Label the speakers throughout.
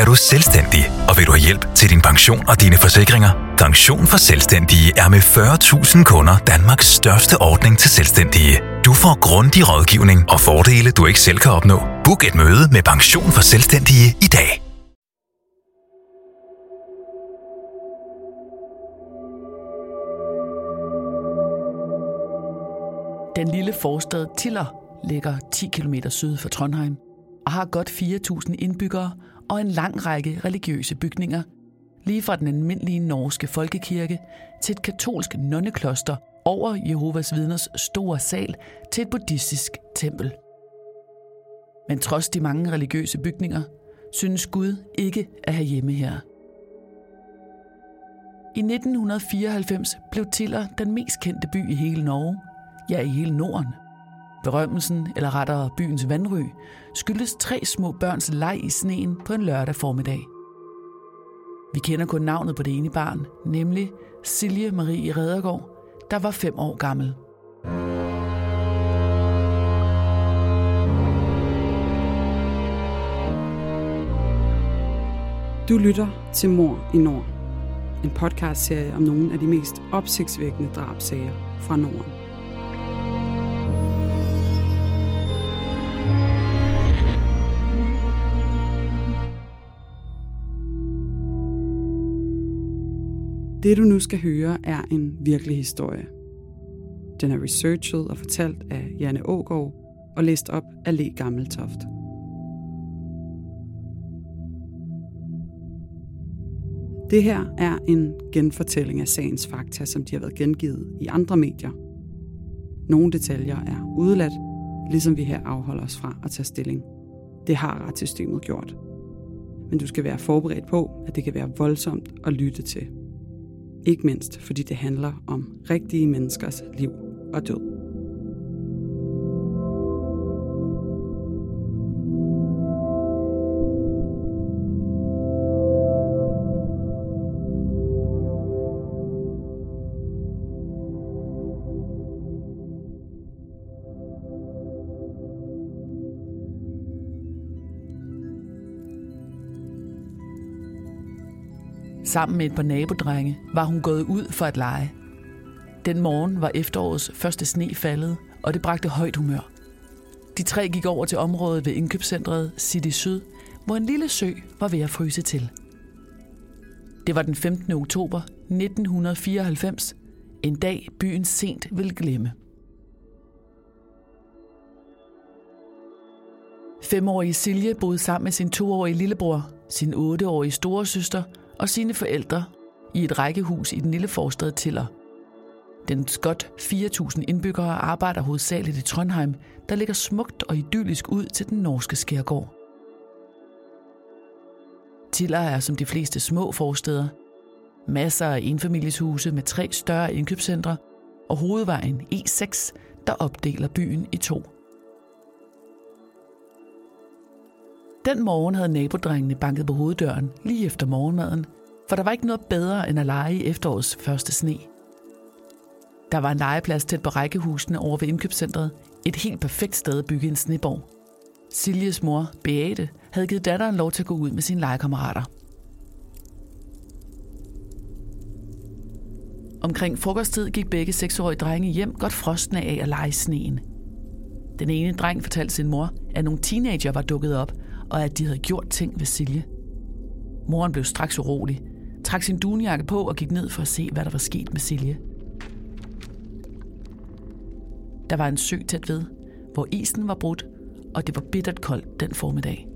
Speaker 1: Er du selvstændig, og vil du have hjælp til din pension og dine forsikringer? Pension for Selvstændige er med 40.000 kunder Danmarks største ordning til selvstændige. Du får grundig rådgivning og fordele, du ikke selv kan opnå. Book et møde med Pension for Selvstændige i dag.
Speaker 2: Den lille forstad Tiller ligger 10 km syd for Trondheim og har godt 4.000 indbyggere og en lang række religiøse bygninger, lige fra den almindelige norske folkekirke til et katolsk nonnekloster over Jehovas vidners store sal til et buddhistisk tempel. Men trods de mange religiøse bygninger, synes Gud ikke at have hjemme her. I 1994 blev Tiller den mest kendte by i hele Norge, ja i hele Norden. Berømmelsen, eller rettere byens vandry, skyldes tre små børns leg i sneen på en lørdag formiddag. Vi kender kun navnet på det ene barn, nemlig Silje Marie Redergaard, der var fem år gammel.
Speaker 3: Du lytter til Mor i Nord. En podcastserie om nogle af de mest opsigtsvækkende drabsager fra Norden. Det du nu skal høre er en virkelig historie. Den er researchet og fortalt af Janne Ågaard og læst op af Le Gammeltoft. Det her er en genfortælling af sagens fakta, som de har været gengivet i andre medier. Nogle detaljer er udeladt, ligesom vi her afholder os fra at tage stilling. Det har retssystemet gjort. Men du skal være forberedt på, at det kan være voldsomt at lytte til. Ikke mindst fordi det handler om rigtige menneskers liv og død.
Speaker 2: Sammen med et par nabodrenge var hun gået ud for at lege. Den morgen var efterårets første sne faldet, og det bragte højt humør. De tre gik over til området ved indkøbscentret City Syd, hvor en lille sø var ved at fryse til. Det var den 15. oktober 1994, en dag byen sent vil glemme. Femårige Silje boede sammen med sin toårige lillebror, sin otteårige storesøster og sine forældre i et rækkehus i den lille forstad Tiller. Den godt 4.000 indbyggere arbejder hovedsageligt i Trondheim, der ligger smukt og idyllisk ud til den norske skærgård. Tiller er som de fleste små forsteder. Masser af enfamilieshuse med tre større indkøbscentre og hovedvejen E6, der opdeler byen i to. Den morgen havde nabodrengene banket på hoveddøren lige efter morgenmaden, for der var ikke noget bedre end at lege i efterårets første sne. Der var en legeplads tæt på rækkehusene over ved indkøbscentret. Et helt perfekt sted at bygge en sneborg. Siljes mor, Beate, havde givet datteren lov til at gå ud med sine legekammerater. Omkring frokosttid gik begge seksårige drenge hjem godt frostne af at lege i sneen. Den ene dreng fortalte sin mor, at nogle teenager var dukket op, og at de havde gjort ting ved Silje. Moren blev straks urolig, trak sin dunjakke på og gik ned for at se, hvad der var sket med Silje. Der var en sø tæt ved, hvor isen var brudt, og det var bittert koldt den formiddag.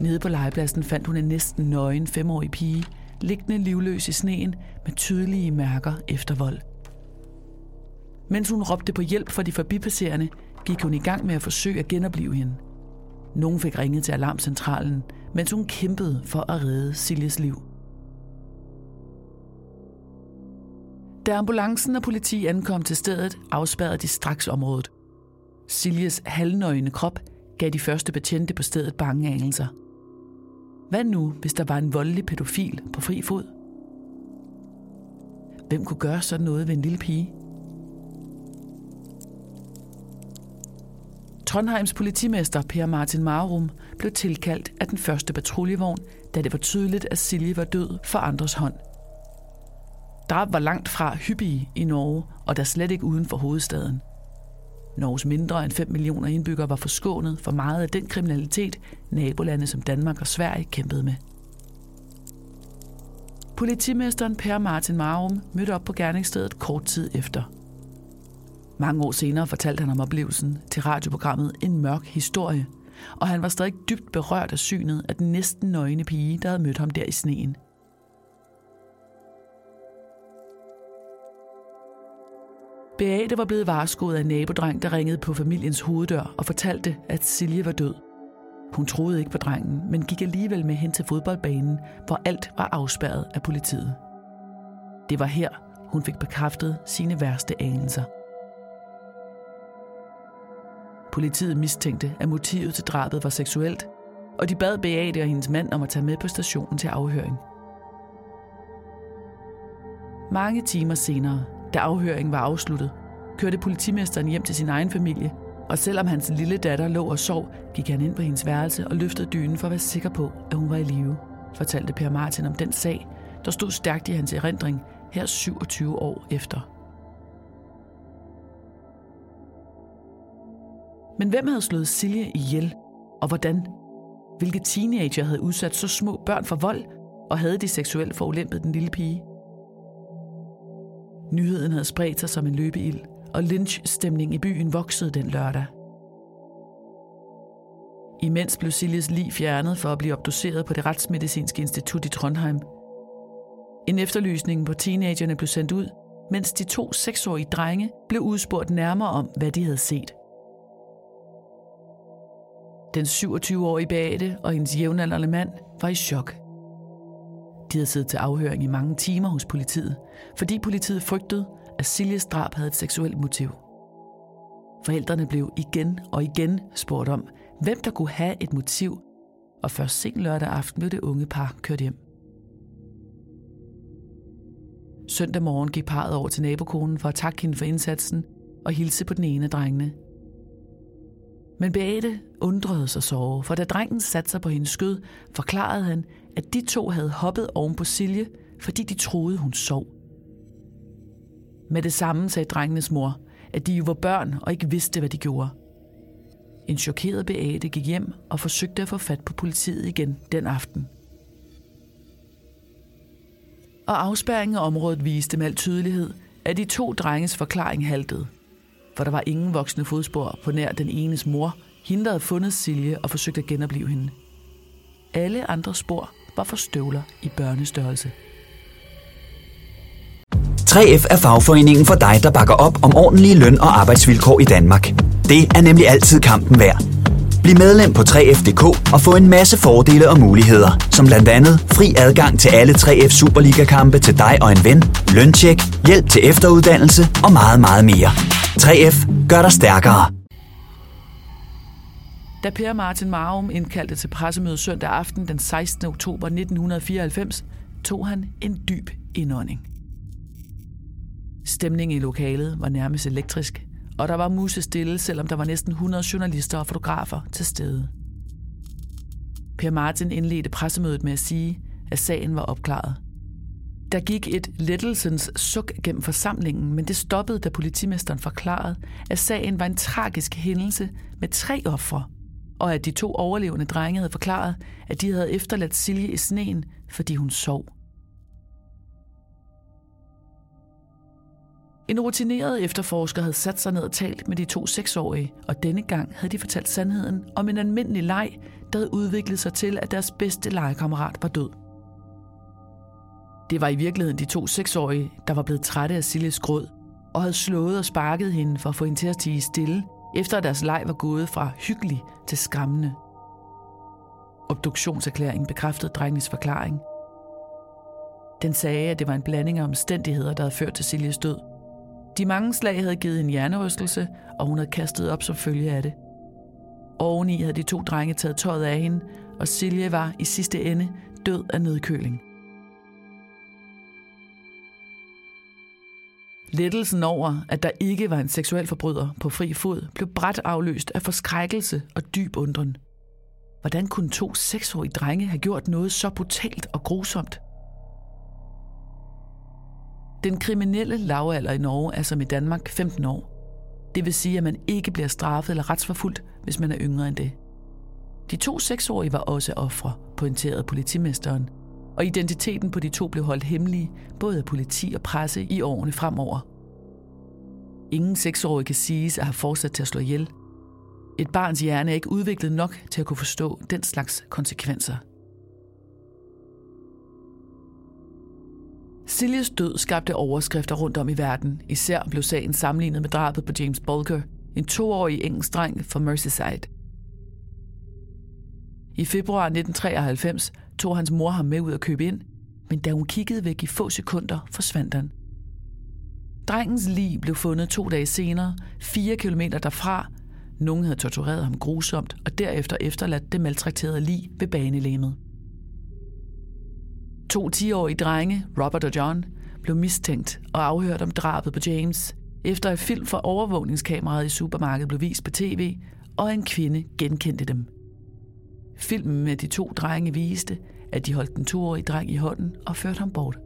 Speaker 2: Nede på legepladsen fandt hun en næsten nøgen femårig pige, liggende livløs i sneen med tydelige mærker efter vold. Mens hun råbte på hjælp for de forbipasserende, gik hun i gang med at forsøge at genopleve hende. Nogen fik ringet til alarmcentralen, mens hun kæmpede for at redde Siljes liv. Da ambulancen og politi ankom til stedet, afspærrede de straks området. Siljes halvnøgne krop gav de første betjente på stedet bange anelser. Hvad nu, hvis der var en voldelig pædofil på fri fod? Hvem kunne gøre sådan noget ved en lille pige? Trondheims politimester Per Martin Marum blev tilkaldt af den første patruljevogn, da det var tydeligt, at Silje var død for andres hånd. Drab var langt fra hyppige i Norge, og der slet ikke uden for hovedstaden. Norges mindre end 5 millioner indbyggere var forskånet for meget af den kriminalitet, nabolande som Danmark og Sverige kæmpede med. Politimesteren Per Martin Marum mødte op på gerningsstedet kort tid efter. Mange år senere fortalte han om oplevelsen til radioprogrammet En mørk historie, og han var stadig dybt berørt af synet af den næsten nøgne pige, der havde mødt ham der i sneen – Beate var blevet varskoet af en nabodreng, der ringede på familiens hoveddør og fortalte, at Silje var død. Hun troede ikke på drengen, men gik alligevel med hen til fodboldbanen, hvor alt var afspærret af politiet. Det var her, hun fik bekræftet sine værste anelser. Politiet mistænkte, at motivet til drabet var seksuelt, og de bad Beate og hendes mand om at tage med på stationen til afhøring. Mange timer senere da afhøringen var afsluttet, kørte politimesteren hjem til sin egen familie, og selvom hans lille datter lå og sov, gik han ind på hendes værelse og løftede dynen for at være sikker på, at hun var i live, fortalte Per Martin om den sag, der stod stærkt i hans erindring her 27 år efter. Men hvem havde slået Silje ihjel, og hvordan? Hvilke teenager havde udsat så små børn for vold, og havde de seksuelt forulæmpet den lille pige? Nyheden havde spredt sig som en løbeild, og lynchstemning i byen voksede den lørdag. Imens blev Siljes lig fjernet for at blive obduceret på det retsmedicinske institut i Trondheim. En efterlysning på teenagerne blev sendt ud, mens de to seksårige drenge blev udspurgt nærmere om, hvad de havde set. Den 27-årige Beate og hendes jævnaldrende mand var i chok. De havde siddet til afhøring i mange timer hos politiet, fordi politiet frygtede, at Siljes drab havde et seksuelt motiv. Forældrene blev igen og igen spurgt om, hvem der kunne have et motiv, og først sent lørdag aften blev det unge par kørt hjem. Søndag morgen gik parret over til nabokonen for at takke hende for indsatsen og hilse på den ene af drengene. Men Beate undrede sig så, for da drengen satte sig på hendes skød, forklarede han, at de to havde hoppet oven på Silje, fordi de troede, hun sov. Med det samme sagde drengenes mor, at de jo var børn og ikke vidste, hvad de gjorde. En chokeret Beate gik hjem og forsøgte at få fat på politiet igen den aften. Og afspærringen af området viste med al tydelighed, at de to drenges forklaring haltede. For der var ingen voksne fodspor på nær den enes mor, hende der havde fundet Silje og forsøgt at genopleve hende. Alle andre spor var for støvler i børnestørrelse.
Speaker 4: 3F er fagforeningen for dig, der bakker op om ordentlige løn- og arbejdsvilkår i Danmark. Det er nemlig altid kampen værd. Bliv medlem på 3F.dk og få en masse fordele og muligheder, som blandt andet fri adgang til alle 3F Superliga-kampe til dig og en ven, løntjek, hjælp til efteruddannelse og meget, meget mere. 3F gør dig stærkere.
Speaker 2: Da Per Martin Marum indkaldte til pressemøde søndag aften den 16. oktober 1994, tog han en dyb indånding. Stemningen i lokalet var nærmest elektrisk, og der var musestille, selvom der var næsten 100 journalister og fotografer til stede. Per Martin indledte pressemødet med at sige, at sagen var opklaret. Der gik et lettelsens suk gennem forsamlingen, men det stoppede, da politimesteren forklarede, at sagen var en tragisk hændelse med tre ofre, og at de to overlevende drenge havde forklaret, at de havde efterladt Silje i sneen, fordi hun sov. En rutineret efterforsker havde sat sig ned og talt med de to seksårige, og denne gang havde de fortalt sandheden om en almindelig leg, der havde udviklet sig til, at deres bedste legekammerat var død. Det var i virkeligheden de to seksårige, der var blevet trætte af Siljes gråd, og havde slået og sparket hende for at få hende til at tige stille, efter at deres leg var gået fra hyggelig til skræmmende. Obduktionserklæringen bekræftede drengens forklaring. Den sagde, at det var en blanding af omstændigheder, der havde ført til Siljes død. De mange slag havde givet en hjernerystelse, og hun havde kastet op som følge af det. Oveni havde de to drenge taget tøjet af hende, og Silje var i sidste ende død af nedkøling. Lettelsen over, at der ikke var en seksuel forbryder på fri fod, blev bræt afløst af forskrækkelse og dyb undren. Hvordan kunne to seksårige drenge have gjort noget så brutalt og grusomt? Den kriminelle lavalder i Norge er som i Danmark 15 år. Det vil sige, at man ikke bliver straffet eller retsforfulgt, hvis man er yngre end det. De to seksårige var også ofre, pointerede politimesteren, og identiteten på de to blev holdt hemmelig, både af politi og presse i årene fremover. Ingen seksårige kan siges at have fortsat til at slå ihjel. Et barns hjerne er ikke udviklet nok til at kunne forstå den slags konsekvenser. Siljes død skabte overskrifter rundt om i verden. Især blev sagen sammenlignet med drabet på James Bulger, en toårig engelsk dreng fra Merseyside. I februar 1993 tog hans mor ham med ud at købe ind, men da hun kiggede væk i få sekunder, forsvandt han. Drengens lig blev fundet to dage senere, fire kilometer derfra. Nogen havde tortureret ham grusomt og derefter efterladt det maltrakterede lig ved banelæmet. To 10-årige drenge, Robert og John, blev mistænkt og afhørt om drabet på James, efter et film fra overvågningskameraet i supermarkedet blev vist på tv, og en kvinde genkendte dem. Filmen med de to drenge viste, at de holdt den toårige dreng i hånden og førte ham bort.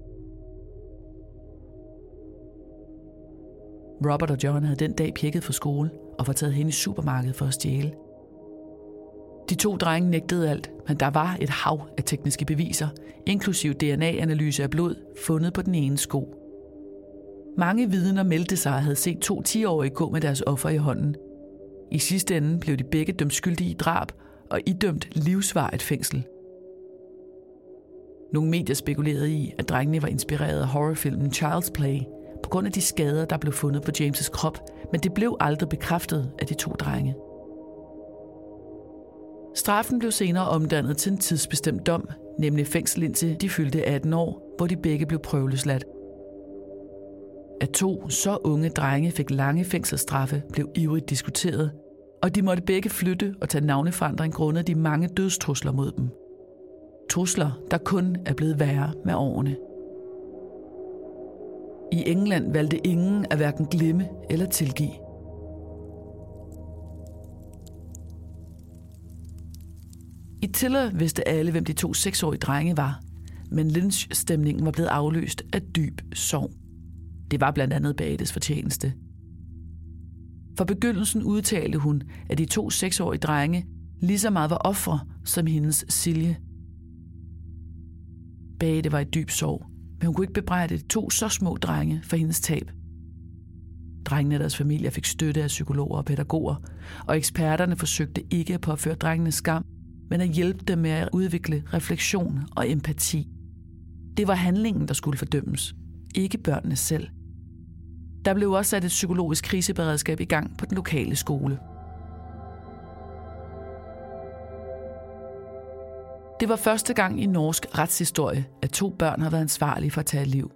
Speaker 2: Robert og John havde den dag pjekket for skole og var taget hen i supermarkedet for at stjæle. De to drenge nægtede alt, men der var et hav af tekniske beviser, inklusiv DNA-analyse af blod, fundet på den ene sko. Mange vidner meldte sig at havde set to 10-årige gå med deres offer i hånden. I sidste ende blev de begge dømt skyldige i drab og idømt livsvarigt fængsel. Nogle medier spekulerede i, at drengene var inspireret af horrorfilmen Child's Play på grund af de skader, der blev fundet på James' krop, men det blev aldrig bekræftet af de to drenge. Straffen blev senere omdannet til en tidsbestemt dom, nemlig fængsel indtil de fyldte 18 år, hvor de begge blev prøveløsladt. At to så unge drenge fik lange fængselsstraffe, blev ivrigt diskuteret, og de måtte begge flytte og tage navneforandring grundet de mange dødstrusler mod dem. Trusler, der kun er blevet værre med årene. I England valgte ingen at hverken glemme eller tilgive. I Tiller vidste alle, hvem de to seksårige drenge var, men Lynch-stemningen var blevet afløst af dyb sorg. Det var blandt andet Bates fortjeneste. For begyndelsen udtalte hun, at de to seksårige drenge lige så meget var ofre som hendes Silje. Bate var i dyb sorg, men hun kunne ikke bebrejde de to så små drenge for hendes tab. Drengene og deres familier fik støtte af psykologer og pædagoger, og eksperterne forsøgte ikke at påføre drengene skam, men at hjælpe dem med at udvikle refleksion og empati. Det var handlingen, der skulle fordømmes, ikke børnene selv. Der blev også sat et psykologisk kriseberedskab i gang på den lokale skole. Det var første gang i norsk retshistorie, at to børn har været ansvarlige for at tage liv.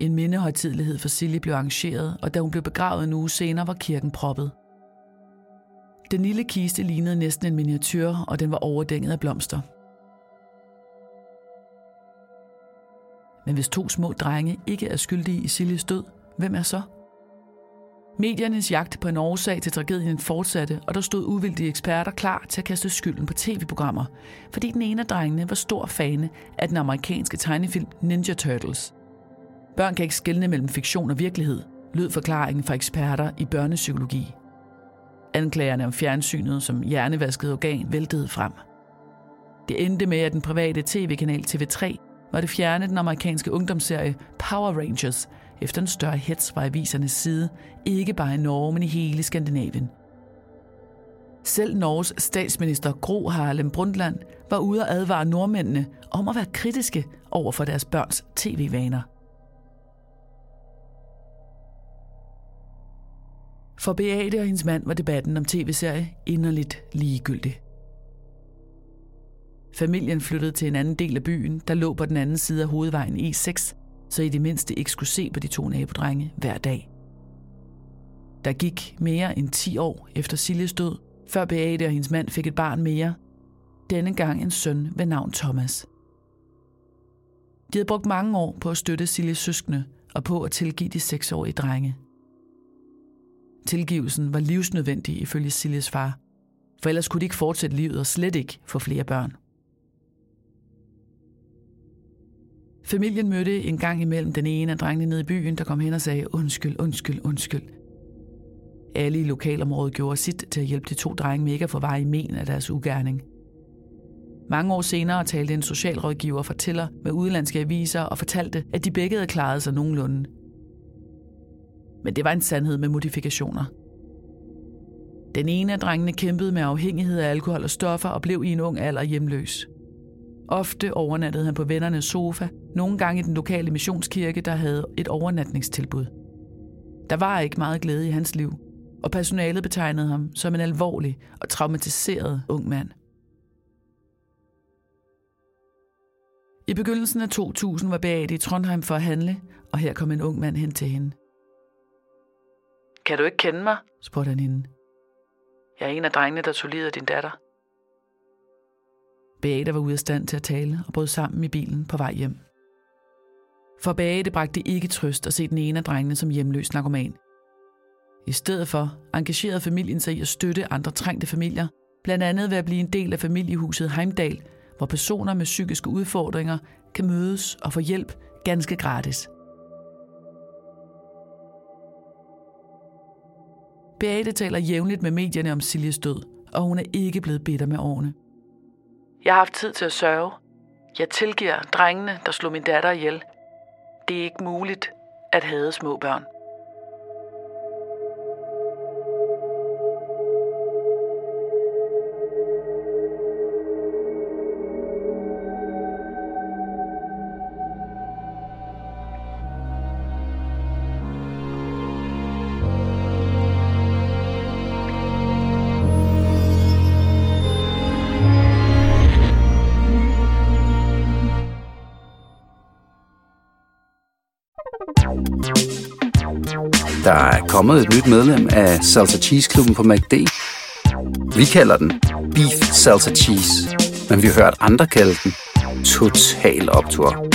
Speaker 2: En mindehøjtidlighed for Silje blev arrangeret, og da hun blev begravet en uge senere, var kirken proppet. Den lille kiste lignede næsten en miniatyr, og den var overdænget af blomster. Men hvis to små drenge ikke er skyldige i Siljes død, hvem er så? Mediernes jagt på en årsag til tragedien fortsatte, og der stod uvildige eksperter klar til at kaste skylden på tv-programmer, fordi den ene af drengene var stor fan af den amerikanske tegnefilm Ninja Turtles. Børn kan ikke skelne mellem fiktion og virkelighed, lød forklaringen fra eksperter i børnepsykologi. Anklagerne om fjernsynet som hjernevasket organ væltede frem. Det endte med, at den private tv-kanal TV3 var det fjerne den amerikanske ungdomsserie Power Rangers, efter en større hets fra avisernes side, ikke bare i Norge, men i hele Skandinavien. Selv Norges statsminister Gro Harlem Brundtland var ude at advare nordmændene om at være kritiske over for deres børns tv-vaner. For Beate og hendes mand var debatten om tv-serie inderligt ligegyldig. Familien flyttede til en anden del af byen, der lå på den anden side af hovedvejen E6, så i det mindste ikke skulle se på de to nabodrenge hver dag. Der gik mere end 10 år efter Siljes død, før Beate og hendes mand fik et barn mere. Denne gang en søn ved navn Thomas. De havde brugt mange år på at støtte Siljes søskende, og på at tilgive de seksårige drenge. Tilgivelsen var livsnødvendig ifølge Siljes far, for ellers kunne de ikke fortsætte livet og slet ikke få flere børn. Familien mødte en gang imellem den ene af drengene nede i byen, der kom hen og sagde, undskyld, undskyld, undskyld. Alle i lokalområdet gjorde sit til at hjælpe de to drenge med ikke at få vej i men af deres ugerning. Mange år senere talte en socialrådgiver fortæller med udenlandske aviser og fortalte, at de begge havde klaret sig nogenlunde. Men det var en sandhed med modifikationer. Den ene af drengene kæmpede med afhængighed af alkohol og stoffer og blev i en ung alder hjemløs. Ofte overnattede han på vennernes sofa, nogle gange i den lokale missionskirke, der havde et overnatningstilbud. Der var ikke meget glæde i hans liv, og personalet betegnede ham som en alvorlig og traumatiseret ung mand. I begyndelsen af 2000 var Beate i Trondheim for at handle, og her kom en ung mand hen til hende. Kan du ikke kende mig? spurgte han hende. Jeg er en af drengene, der tog livet af din datter. Beate var ude af stand til at tale og brød sammen i bilen på vej hjem. For Beate bragte ikke trøst at se den ene af drengene som hjemløs narkoman. I stedet for engagerede familien sig i at støtte andre trængte familier, blandt andet ved at blive en del af familiehuset Heimdal, hvor personer med psykiske udfordringer kan mødes og få hjælp ganske gratis. Beate taler jævnligt med medierne om Siljes død, og hun er ikke blevet bitter med årene. Jeg har haft tid til at sørge. Jeg tilgiver drengene, der slog min datter ihjel. Det er ikke muligt at have små børn.
Speaker 5: Kommet et nyt medlem af Salsa Cheese Klubben på MACD. Vi kalder den Beef Salsa Cheese, men vi har hørt andre kalde den Total Optur.